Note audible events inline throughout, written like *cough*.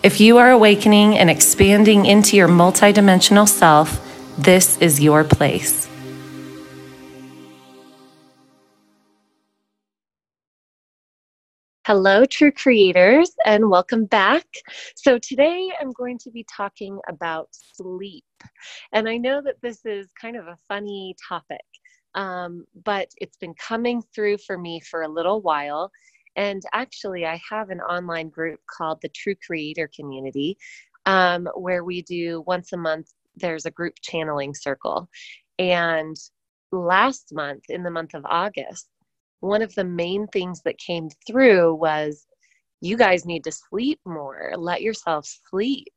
If you are awakening and expanding into your multidimensional self, this is your place. Hello, true creators, and welcome back. So, today I'm going to be talking about sleep. And I know that this is kind of a funny topic, um, but it's been coming through for me for a little while. And actually, I have an online group called the True Creator Community, um, where we do once a month, there's a group channeling circle. And last month, in the month of August, one of the main things that came through was you guys need to sleep more, let yourself sleep.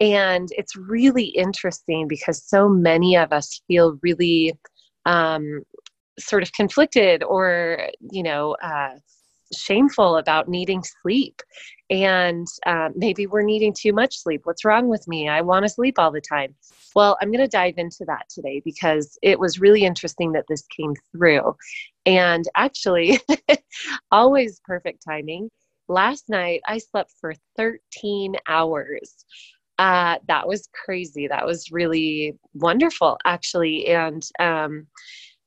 And it's really interesting because so many of us feel really um, sort of conflicted or, you know, uh, shameful about needing sleep. And uh, maybe we're needing too much sleep. What's wrong with me? I want to sleep all the time. Well i'm going to dive into that today because it was really interesting that this came through. And actually *laughs* always perfect timing. Last night i slept for 13 hours. Uh, that was crazy. That was really wonderful actually. And um,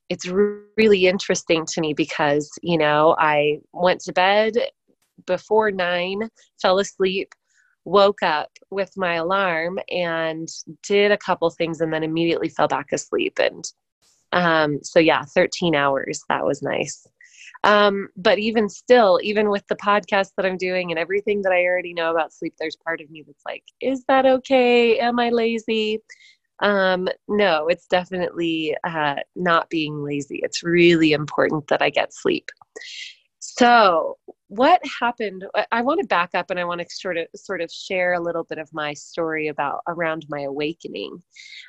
it's really interesting to me because you know i went to bed before nine fell asleep woke up with my alarm and did a couple things and then immediately fell back asleep. And um, so yeah 13 hours that was nice. Um, but even still even with the podcast that i'm doing and everything that i already know about sleep there's part of me that's like is that okay? Am i lazy um, no, it's definitely uh, not being lazy. It's really important that I get sleep. So, what happened? I want to back up and I want to sort of sort of share a little bit of my story about around my awakening.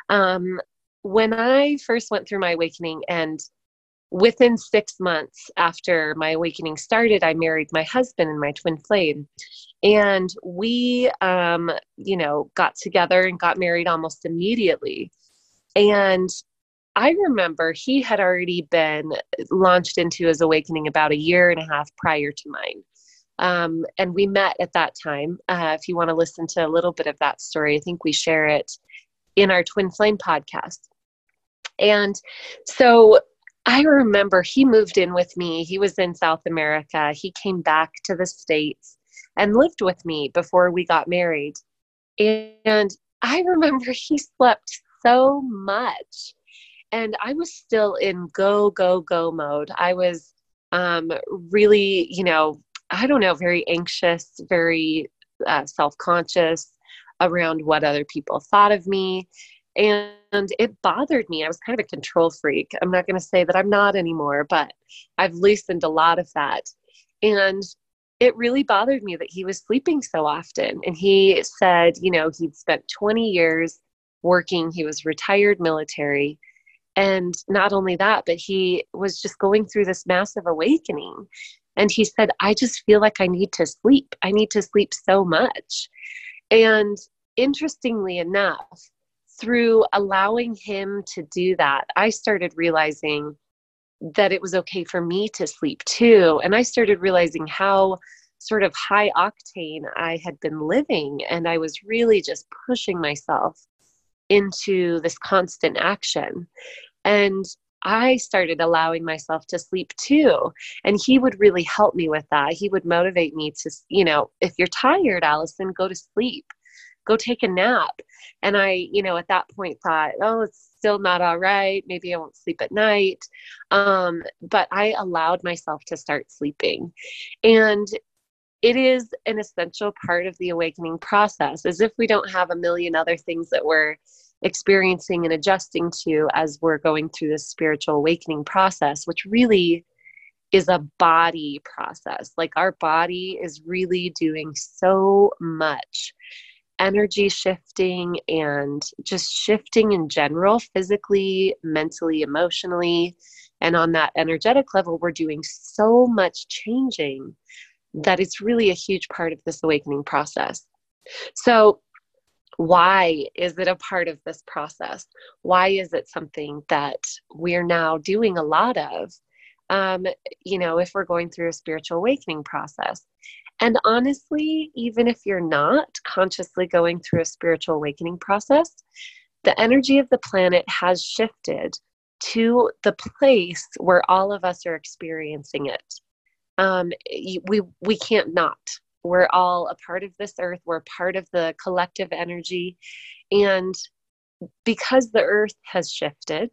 Um, when I first went through my awakening and within six months after my awakening started, I married my husband and my twin flame. And we, um, you know, got together and got married almost immediately. And I remember he had already been launched into his awakening about a year and a half prior to mine. Um, and we met at that time. Uh, if you want to listen to a little bit of that story, I think we share it in our Twin Flame podcast. And so I remember he moved in with me. He was in South America. He came back to the States and lived with me before we got married. And I remember he slept so much. And I was still in go, go, go mode. I was um, really, you know, I don't know, very anxious, very uh, self conscious around what other people thought of me and it bothered me. I was kind of a control freak. I'm not going to say that I'm not anymore, but I've loosened a lot of that. And it really bothered me that he was sleeping so often. And he said, you know, he'd spent 20 years working, he was retired military. And not only that, but he was just going through this massive awakening. And he said, I just feel like I need to sleep. I need to sleep so much. And interestingly enough, through allowing him to do that, I started realizing that it was okay for me to sleep too. And I started realizing how sort of high octane I had been living. And I was really just pushing myself into this constant action. And I started allowing myself to sleep too. And he would really help me with that. He would motivate me to, you know, if you're tired, Allison, go to sleep go take a nap. And I, you know, at that point thought, oh, it's still not all right. Maybe I won't sleep at night. Um, but I allowed myself to start sleeping. And it is an essential part of the awakening process, as if we don't have a million other things that we're experiencing and adjusting to as we're going through this spiritual awakening process, which really is a body process. Like our body is really doing so much energy shifting and just shifting in general, physically, mentally, emotionally. And on that energetic level, we're doing so much changing that it's really a huge part of this awakening process. So, why is it a part of this process? Why is it something that we're now doing a lot of? Um, you know, if we're going through a spiritual awakening process. And honestly, even if you're not consciously going through a spiritual awakening process, the energy of the planet has shifted to the place where all of us are experiencing it. Um, we we can't not. We're all a part of this earth. We're part of the collective energy, and because the earth has shifted,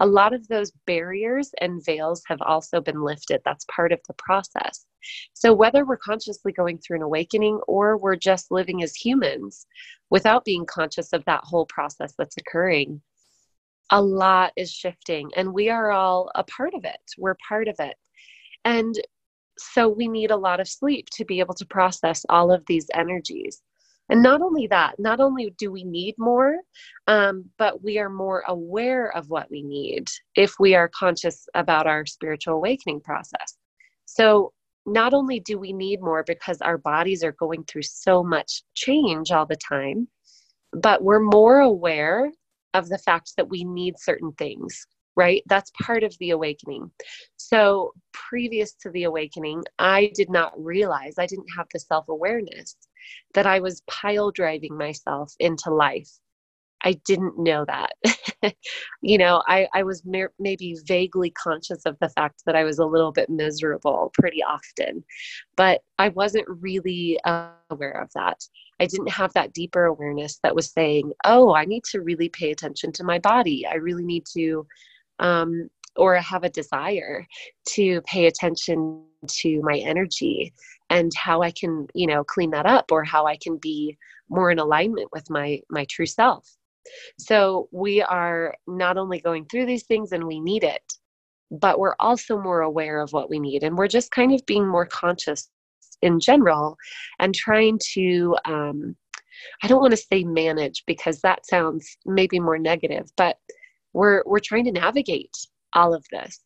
a lot of those barriers and veils have also been lifted. That's part of the process. So, whether we're consciously going through an awakening or we're just living as humans without being conscious of that whole process that's occurring, a lot is shifting, and we are all a part of it. We're part of it. And so, we need a lot of sleep to be able to process all of these energies. And not only that, not only do we need more, um, but we are more aware of what we need if we are conscious about our spiritual awakening process. So, not only do we need more because our bodies are going through so much change all the time, but we're more aware of the fact that we need certain things, right? That's part of the awakening. So, previous to the awakening, I did not realize, I didn't have the self awareness that I was pile driving myself into life I didn't know that. *laughs* you know, I, I was mer- maybe vaguely conscious of the fact that I was a little bit miserable pretty often, but I wasn't really uh, aware of that. I didn't have that deeper awareness that was saying, oh, I need to really pay attention to my body. I really need to, um, or have a desire to pay attention to my energy and how I can, you know, clean that up or how I can be more in alignment with my my true self so we are not only going through these things and we need it, but we're also more aware of what we need. And we're just kind of being more conscious in general and trying to, um, I don't want to say manage because that sounds maybe more negative, but we're, we're trying to navigate all of this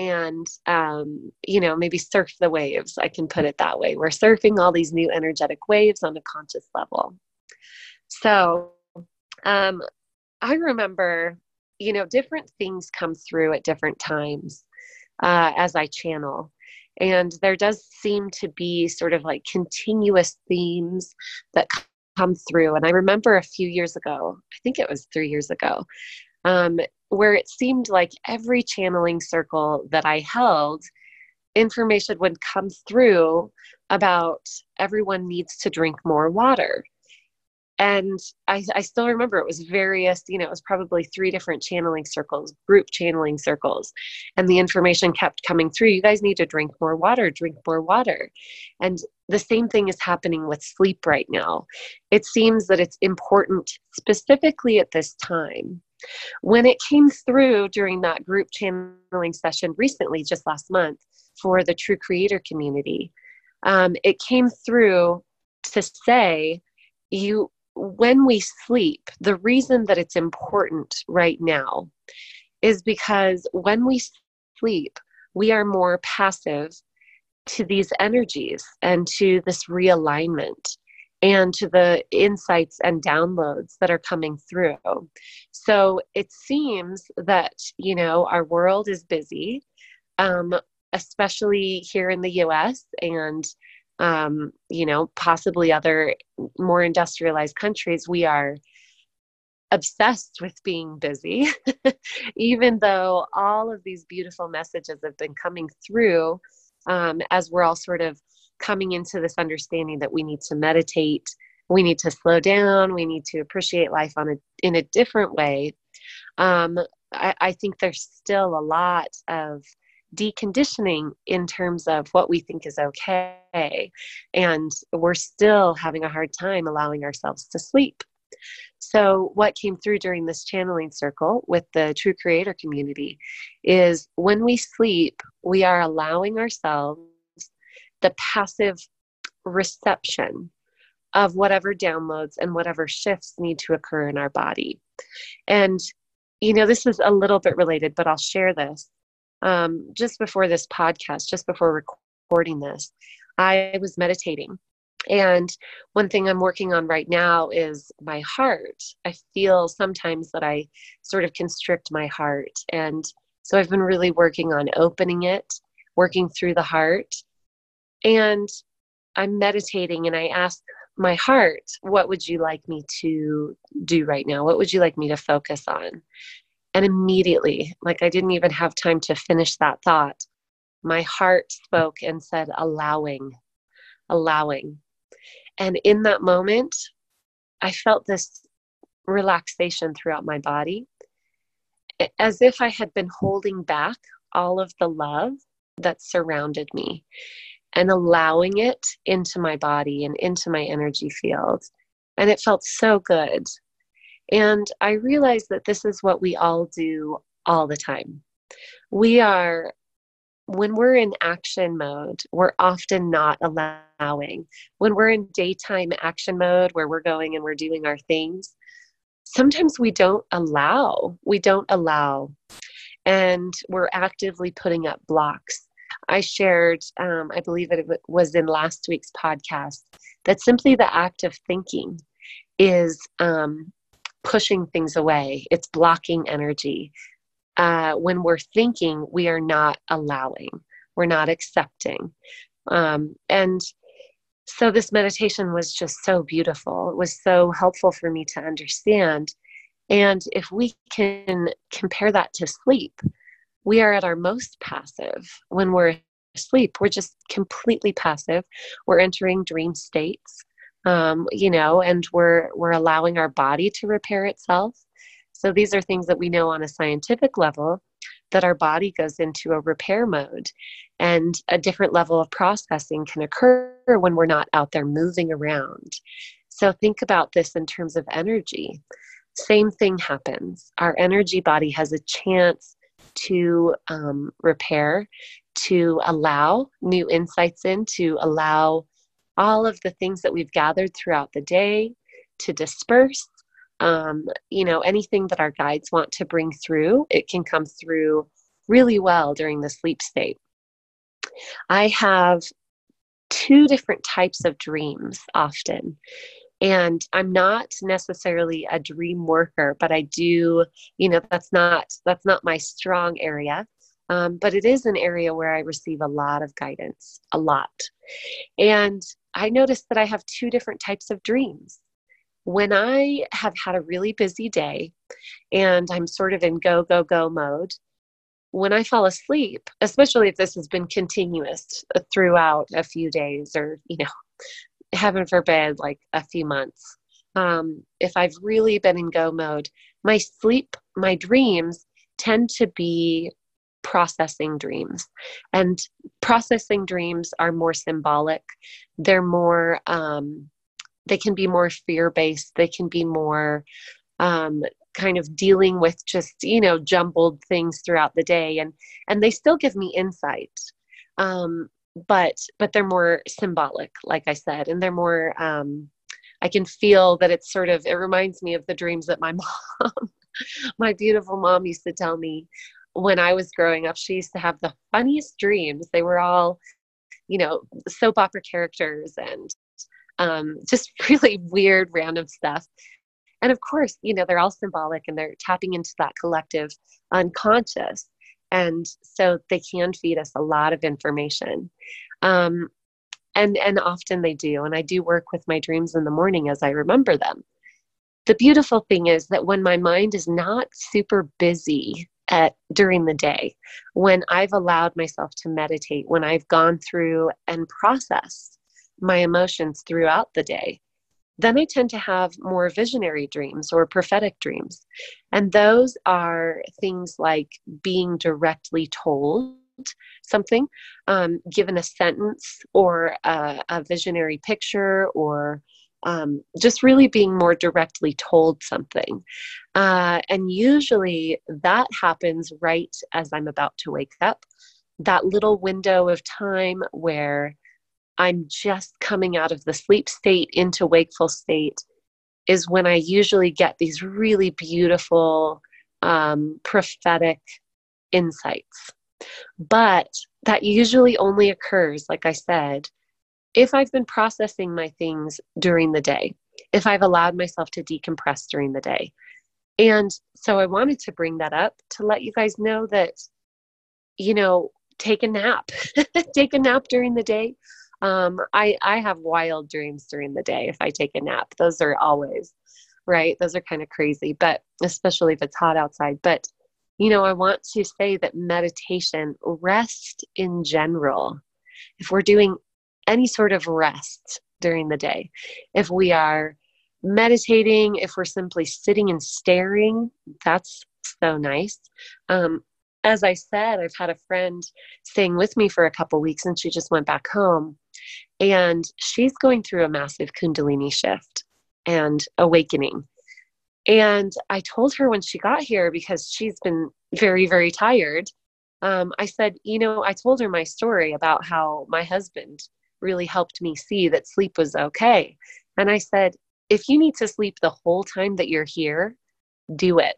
and um, you know maybe surf the waves i can put it that way we're surfing all these new energetic waves on a conscious level so um, I remember, you know, different things come through at different times uh, as I channel. And there does seem to be sort of like continuous themes that come through. And I remember a few years ago, I think it was three years ago, um, where it seemed like every channeling circle that I held, information would come through about everyone needs to drink more water. And I, I, still remember it was various you know it was probably three different channeling circles group channeling circles and the information kept coming through. You guys need to drink more water drink more water. And the same thing is happening with sleep right now. It seems that it's important specifically at this time when it came through during that group channeling session recently just last month for the true creator community um, it came through to say you when we sleep, the reason that it's important right now is because when we sleep, we are more passive to these energies and to this realignment and to the insights and downloads that are coming through. So it seems that, you know, our world is busy, um, especially here in the US and um, you know, possibly other more industrialized countries, we are obsessed with being busy, *laughs* even though all of these beautiful messages have been coming through um, as we're all sort of coming into this understanding that we need to meditate, we need to slow down, we need to appreciate life on a in a different way. Um, I, I think there's still a lot of deconditioning in terms of what we think is okay. And we're still having a hard time allowing ourselves to sleep. So, what came through during this channeling circle with the True Creator community is when we sleep, we are allowing ourselves the passive reception of whatever downloads and whatever shifts need to occur in our body. And, you know, this is a little bit related, but I'll share this. Um, just before this podcast, just before recording this, I was meditating. And one thing I'm working on right now is my heart. I feel sometimes that I sort of constrict my heart. And so I've been really working on opening it, working through the heart. And I'm meditating and I ask my heart, what would you like me to do right now? What would you like me to focus on? And immediately, like I didn't even have time to finish that thought, my heart spoke and said, allowing, allowing. And in that moment, I felt this relaxation throughout my body, as if I had been holding back all of the love that surrounded me and allowing it into my body and into my energy field. And it felt so good. And I realized that this is what we all do all the time. We are, when we're in action mode, we're often not allowing. When we're in daytime action mode, where we're going and we're doing our things, sometimes we don't allow. We don't allow. And we're actively putting up blocks I shared, um, I believe it was in last week's podcast, that simply the act of thinking is um, pushing things away, it's blocking energy. Uh, when we're thinking, we are not allowing, we're not accepting. Um, and so this meditation was just so beautiful. It was so helpful for me to understand. And if we can compare that to sleep, we are at our most passive when we're asleep. We're just completely passive. We're entering dream states, um, you know, and we're we're allowing our body to repair itself. So these are things that we know on a scientific level that our body goes into a repair mode and a different level of processing can occur when we're not out there moving around. So think about this in terms of energy. Same thing happens. Our energy body has a chance to um, repair, to allow new insights in, to allow all of the things that we've gathered throughout the day to disperse. Um, you know, anything that our guides want to bring through, it can come through really well during the sleep state. I have two different types of dreams often and i'm not necessarily a dream worker but i do you know that's not that's not my strong area. Um, but it is an area where i receive a lot of guidance a lot. And i noticed that i have two different types of dreams. When i have had a really busy day and i'm sort of in go go go mode when I fall asleep, especially if this has been continuous throughout a few days or, you know, heaven forbid, like a few months. Um, if I've really been in go mode, my sleep, my dreams tend to be processing dreams. And processing dreams are more symbolic. They're more, um, they can be more fear based. They can be more um, kind of dealing with just, you know, jumbled things throughout the day. And, and they still give me insight. Um, but but they're more symbolic like i said and they're more um i can feel that it's sort of it reminds me of the dreams that my *laughs* mom my beautiful mom used to tell me when i was growing up. She used to have the funniest dreams. They were all you know soap opera characters and um, just *laughs* really weird random stuff. And of course you know they're all symbolic and they're tapping into that collective unconscious and so they can feed us a lot of information. Um, and and often they do. And i do work with my dreams in the morning as i remember them. The beautiful thing is that when my mind is not super busy at during the day when i've allowed myself to meditate when i've gone through and processed my emotions throughout the day then I tend to have more visionary dreams or prophetic dreams. And those are things like being directly told something, um, given a sentence or a, a visionary picture or um, just really being more directly told something. Uh, and usually that happens right as I'm about to wake up. That little window of time where I'm just coming out of the sleep state into wakeful state is when I usually get these really beautiful um, prophetic insights. But that usually only occurs, like I said, if I've been processing my things during the day, if I've allowed myself to decompress during the day. And so I wanted to bring that up to let you guys know that, you know, take a nap, *laughs* take a nap during the day. Um, I, I have wild dreams during the day if I take a nap. Those are always, right? Those are kind of crazy, but especially if it's hot outside. But, you know, I want to say that meditation, rest in general, if we're doing any sort of rest during the day, if we are meditating, if we're simply sitting and staring, that's so nice. Um, as I said, I've had a friend staying with me for a couple weeks and she just went back home. And she's going through a massive Kundalini shift and awakening. And I told her when she got here, because she's been very, very tired, um, I said, You know, I told her my story about how my husband really helped me see that sleep was okay. And I said, If you need to sleep the whole time that you're here, do it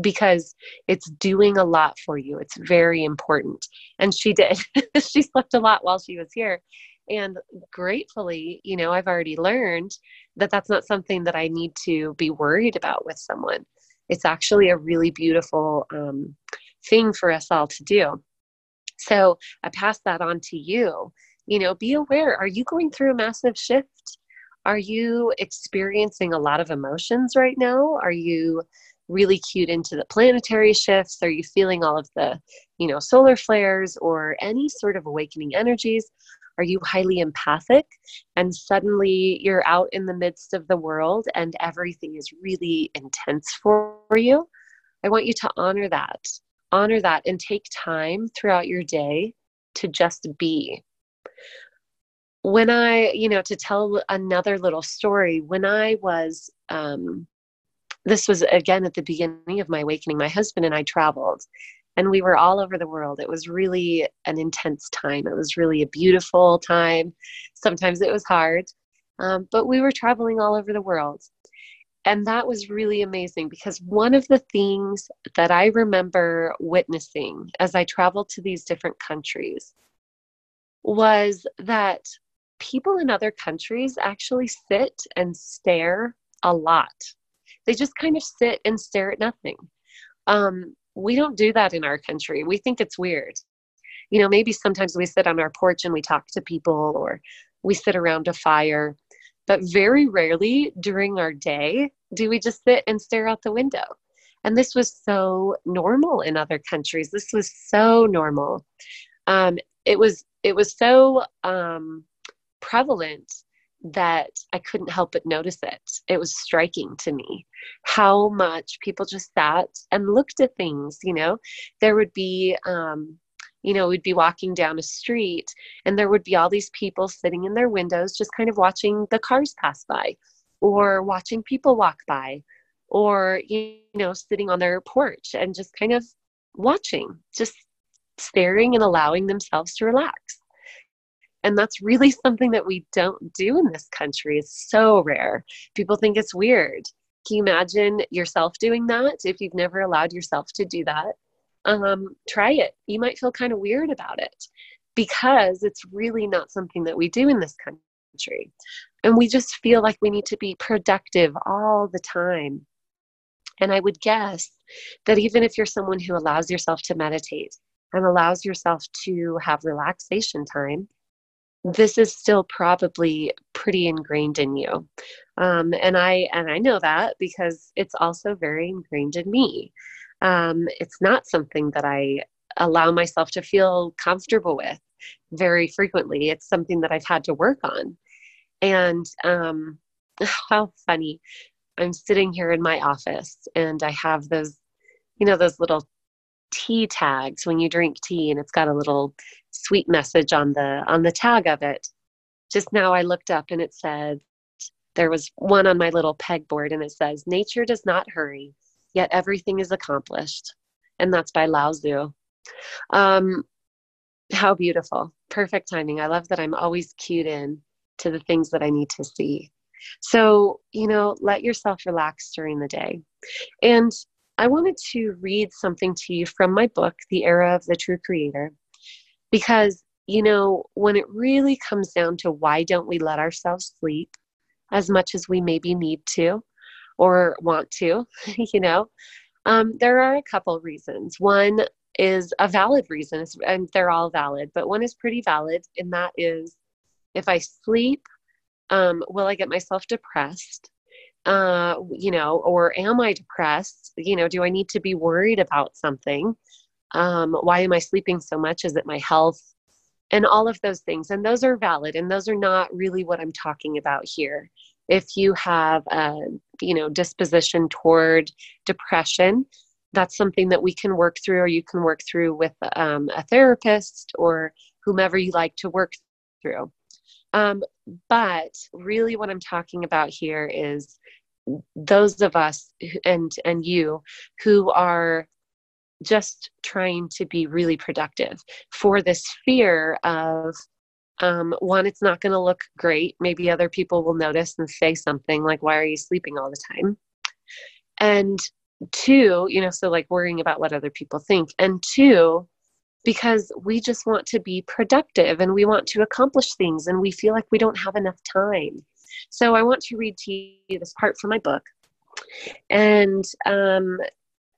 because it's doing a lot for you. It's very important. And she did. *laughs* she slept a lot while she was here. And gratefully, you know, I've already learned that that's not something that I need to be worried about with someone. It's actually a really beautiful um, thing for us all to do. So I pass that on to you. You know, be aware are you going through a massive shift? Are you experiencing a lot of emotions right now? Are you really cued into the planetary shifts? Are you feeling all of the, you know, solar flares or any sort of awakening energies? Are you highly empathic and suddenly you're out in the midst of the world and everything is really intense for you? I want you to honor that. Honor that and take time throughout your day to just be. When I, you know, to tell another little story, when I was um, this was again at the beginning of my awakening. My husband and I traveled and we were all over the world. It was really an intense time. It was really a beautiful time. Sometimes it was hard, um, but we were traveling all over the world. And that was really amazing because one of the things that I remember witnessing as I traveled to these different countries was that people in other countries actually sit and stare a lot they just kind of sit and stare at nothing. Um, we don't do that in our country. We think it's weird. You know, maybe sometimes we sit on our porch and we talk to people or we sit around a fire, but very rarely during our day do we just sit and stare out the window. And this was so normal in other countries. This was so normal. Um, it was it was so um, prevalent that I couldn't help but notice it. It was striking to me how much people just sat and looked at things. You know, there would be, um, you know, we'd be walking down a street and there would be all these people sitting in their windows just kind of watching the cars pass by or watching people walk by or, you know, sitting on their porch and just kind of watching, just staring and allowing themselves to relax and that's really *laughs* something that we don't do in this country. It's so rare. People think it's weird. Can you imagine yourself doing that if you've never allowed yourself to do that? Um, try it. You might feel kind of weird about it because it's really not something that we do in this country. And we just feel like we need to be productive all the time. And I would guess that even if you're someone who allows yourself to meditate and allows yourself to have relaxation time, this is still probably pretty ingrained in you. Um, and i and i know that because it's also very ingrained in me. Um, it's not something that i allow myself to feel comfortable with very frequently. It's something that i've had to work on. And um, *sighs* how funny. I'm sitting here in my office and i have those you know those little tea tags when you drink tea and it's got a little sweet message on the on the tag of it just now i looked up and it said there was one on my little pegboard and it says nature does not hurry yet everything is accomplished and that's by lao tzu um, how beautiful perfect timing. I love that I'm always cued in to the things that I need to see. So, you know, let yourself relax during the day. And I wanted to read something to you from my book, The Era of the True Creator, because, you know, when it really comes down to why don't we let ourselves sleep as much as we maybe need to or want to, *laughs* you know, um, there are a couple reasons. One is a valid reason, and they're all valid, but one is pretty valid, and that is if I sleep, um, will I get myself depressed? Uh, you know, or am I depressed? You know, do I need to be worried about something? Um, why am I sleeping so much? Is it my health? And all of those things. And those are valid, and those are not really what I'm talking about here. If you have a, you know, disposition toward depression, that's something that we can work through, or you can work through with um, a therapist or whomever you like to work through. Um, but really, what I'm talking about here is those of us and and you who are just trying to be really productive for this fear of um, one it's not going to look great. Maybe other people will notice and say something like why are you sleeping all the time? And two you know so like worrying about what other people think. And two because we just want to be productive and we want to accomplish things and we feel like we don't have enough time. So i want to read to you this part from my book. And um,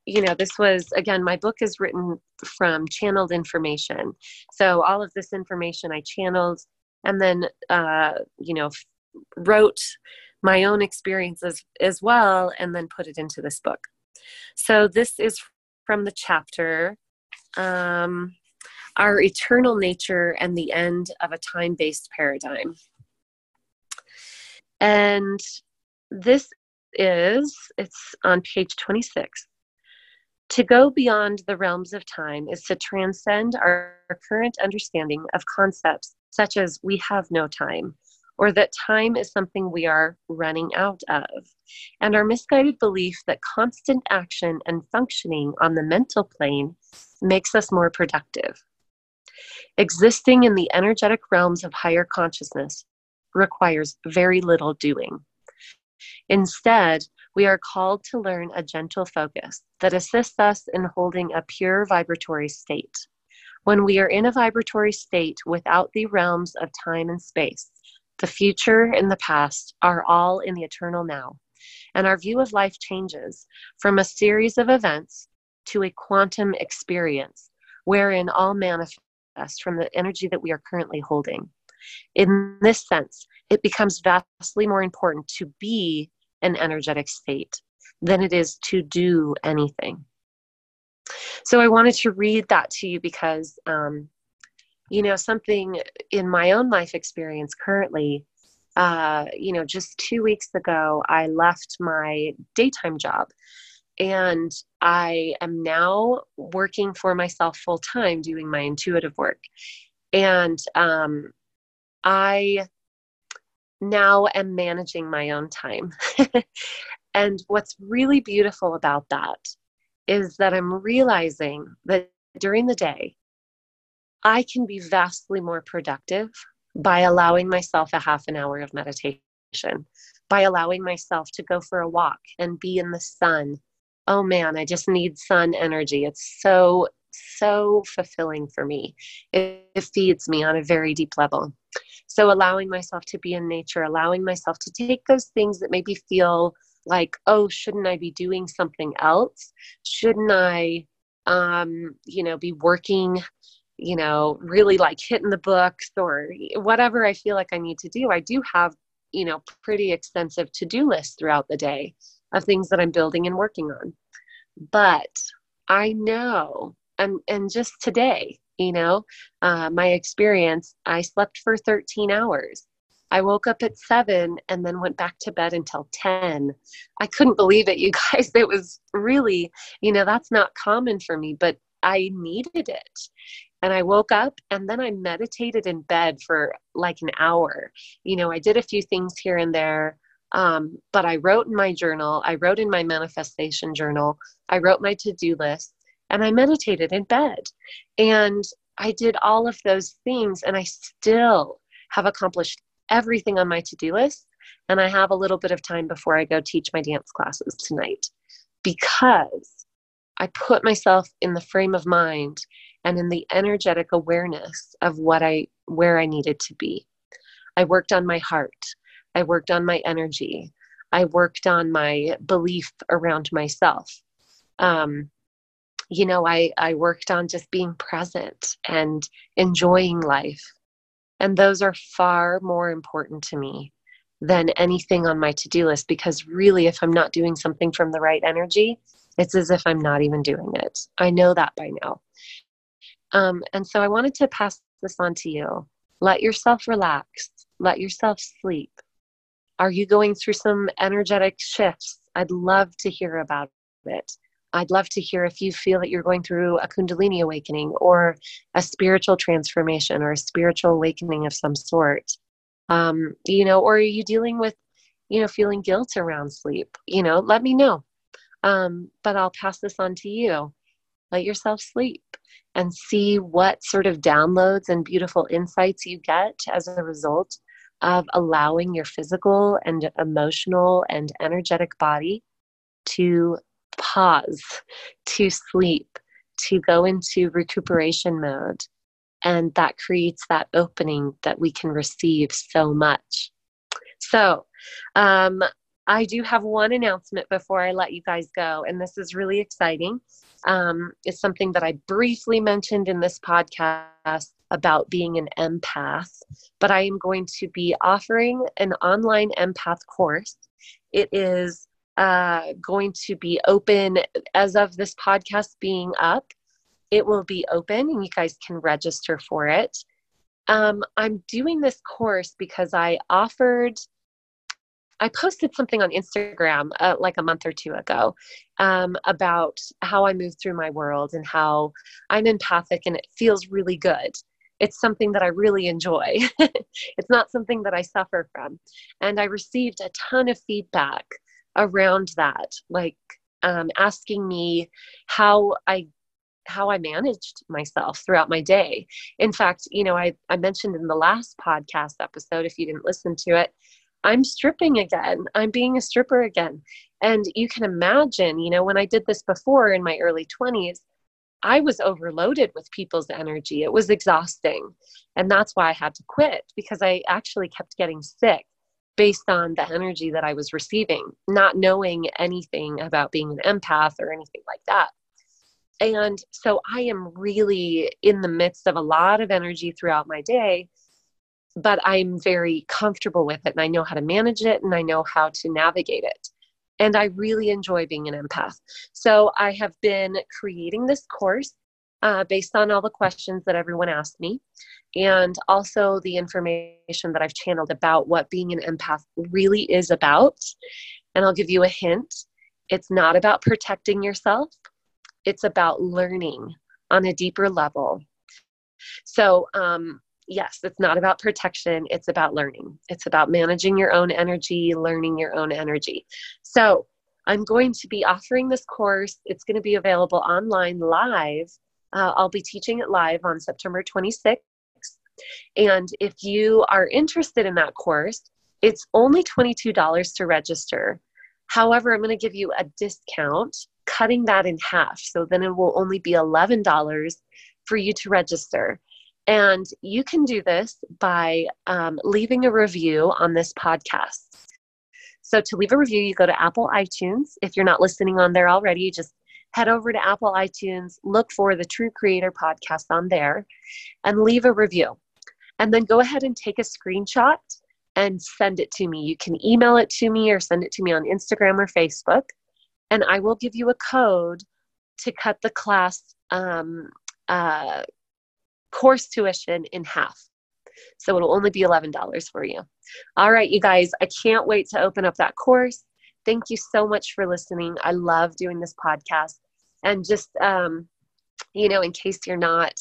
you know this was again my book is written from channeled information. So all of this information i channeled and then uh, you know wrote my own experiences as well and then put it into this book. So this is from the chapter um, Our Eternal Nature and the End of a Time Based Paradigm. And this is, it's on page 26. To go beyond the realms of time is to transcend our current understanding of concepts such as we have no time, or that time is something we are running out of, and our misguided belief that constant action and functioning on the mental plane makes us more productive. Existing in the energetic realms of higher consciousness requires very little doing. Instead, we are called to learn a gentle focus that assists us in holding a pure vibratory state. When we are in a vibratory state without the realms of time and space, the future and the past are all in the eternal now, and our view of life changes from a series of events to a quantum experience wherein all manifest from the energy that we are currently holding. In this sense, it becomes vastly more important to be an energetic state than it is to do anything. So I wanted to read that to you because, um, you know, something in my own life experience currently, uh, you know, just two weeks ago, I left my daytime job and I am now working for myself full time doing my intuitive work. And um, I now am managing my own time. *laughs* and what's really beautiful about that is that I'm realizing that during the day, I can be vastly more productive by allowing myself a half an hour of meditation, by allowing myself to go for a walk and be in the sun oh man, I just need sun energy. It's so, so fulfilling for me. It, it, feeds me on a very deep level. So, allowing myself to be in nature, allowing myself to take those things that maybe feel like, oh, shouldn't I be doing something else? Shouldn't I, um, you know, be working? You know really like hitting the books or whatever i feel like i need to do i do have you know pretty extensive to-do lists throughout the day of things that I'm building and working on. But I know, and, and just today, you know, uh, my experience, I slept for 13 hours. I woke up at seven and then went back to bed until 10. I couldn't believe it, you *laughs* guys. It was really, you know, that's not common for me, but I needed it. And I woke up and then I meditated in bed for like an hour. You know, I did a few things here and there. Um, but I wrote in my journal, I wrote in my manifestation journal, I wrote my to do list, and I meditated in bed. And I did all of those things and I still have accomplished everything on my to do list. And I have a little bit of time before I go teach my dance classes tonight because I put myself in the frame of mind and in the energetic awareness of what I where I needed to be. I worked on my heart. I worked on my energy. I worked on my belief around myself. Um, you know, I, I worked on just being present and enjoying life. And those are far more important to me than anything on my to do list because really, if I'm not doing something from the right energy, it's as if I'm not even doing it. I know that by now. Um, and so I wanted to pass this on to you. Let yourself relax, let yourself sleep. Are you going through some energetic shifts? I'd love to hear about it. I'd love to hear if you feel that you're going through a Kundalini awakening or a spiritual transformation or a spiritual awakening of some sort. Um, you know, or are you dealing with, you know, feeling guilt around sleep? You know, let me know. Um, but I'll pass this on to you. Let yourself sleep and see what sort of downloads and beautiful insights you get as a result of allowing your physical and emotional and energetic body to pause, to sleep, to go into recuperation mode. And that creates that opening that we can receive so much. So, um, I do have one announcement before I let you guys go, and this is really exciting. Um, it's something that I briefly mentioned in this podcast about being an empath, but I am going to be offering an online empath course. It is uh, going to be open as of this podcast being up. It will be open and you guys can register for it. Um, I'm doing this course because I offered, I posted something on Instagram uh, like a month or two ago um, about how I move through my world and how I'm empathic and it feels really good. It's something that I really enjoy. *laughs* it's not something that I suffer from. And I received a ton of feedback around that, like um, asking me how I how I managed myself throughout my day. In fact, you know, I, I mentioned in the last podcast episode, if you didn't listen to it, I'm stripping again. I'm being a stripper again. And you can imagine, you know, when I did this before in my early 20s, I was overloaded with people's energy. It was exhausting. And that's why I had to quit because I actually kept getting sick based on the energy that I was receiving, not knowing anything about being an empath or anything like that. And so I am really in the midst of a lot of energy throughout my day, but I'm very comfortable with it and I know how to manage it and I know how to navigate it. And I really enjoy being an empath. So I have been creating this course uh, based on all the questions that everyone asked me and also the information that I've channeled about what being an empath really is about. And I'll give you a hint it's not about protecting yourself, it's about learning on a deeper level. So, um, yes, it's not about protection, it's about learning. It's about managing your own energy, learning your own energy. So, I'm going to be offering this course. It's going to be available online live. Uh, I'll be teaching it live on September 26th. And if you are interested in that course, it's only $22 to register. However, I'm going to give you a discount, cutting that in half. So then it will only be $11 for you to register. And you can do this by um, leaving a review on this podcast. So to leave a review, you go to Apple iTunes. If you're not listening on there already, just head over to Apple iTunes, look for the True Creator podcast on there, and leave a review and then go ahead and take a screenshot and send it to me. You can email it to me or send it to me on Instagram or Facebook, and I will give you a code to cut the class um, uh, course tuition in half. So it'll only be $11 for you. All right, you guys, I can't wait to open up that course. Thank you so much for listening. I love doing this podcast. And just um, you know, in case you're not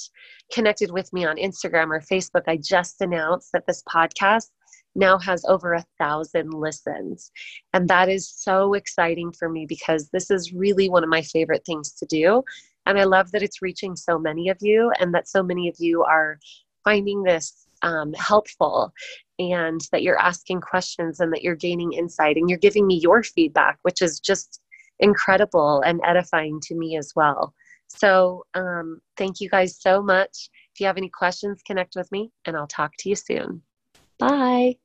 connected with me on Instagram or Facebook, I just announced that this podcast now has over a thousand listens. And that is so exciting for me because this is really one of my favorite things to do And I love that it's reaching so many of you and that so many of you are finding this um, helpful and that you're asking questions and that you're gaining insight and you're giving me your feedback, which is just incredible and edifying to me as well. So, um, thank you guys so much. If you have any questions, connect with me and I'll talk to you soon. Bye.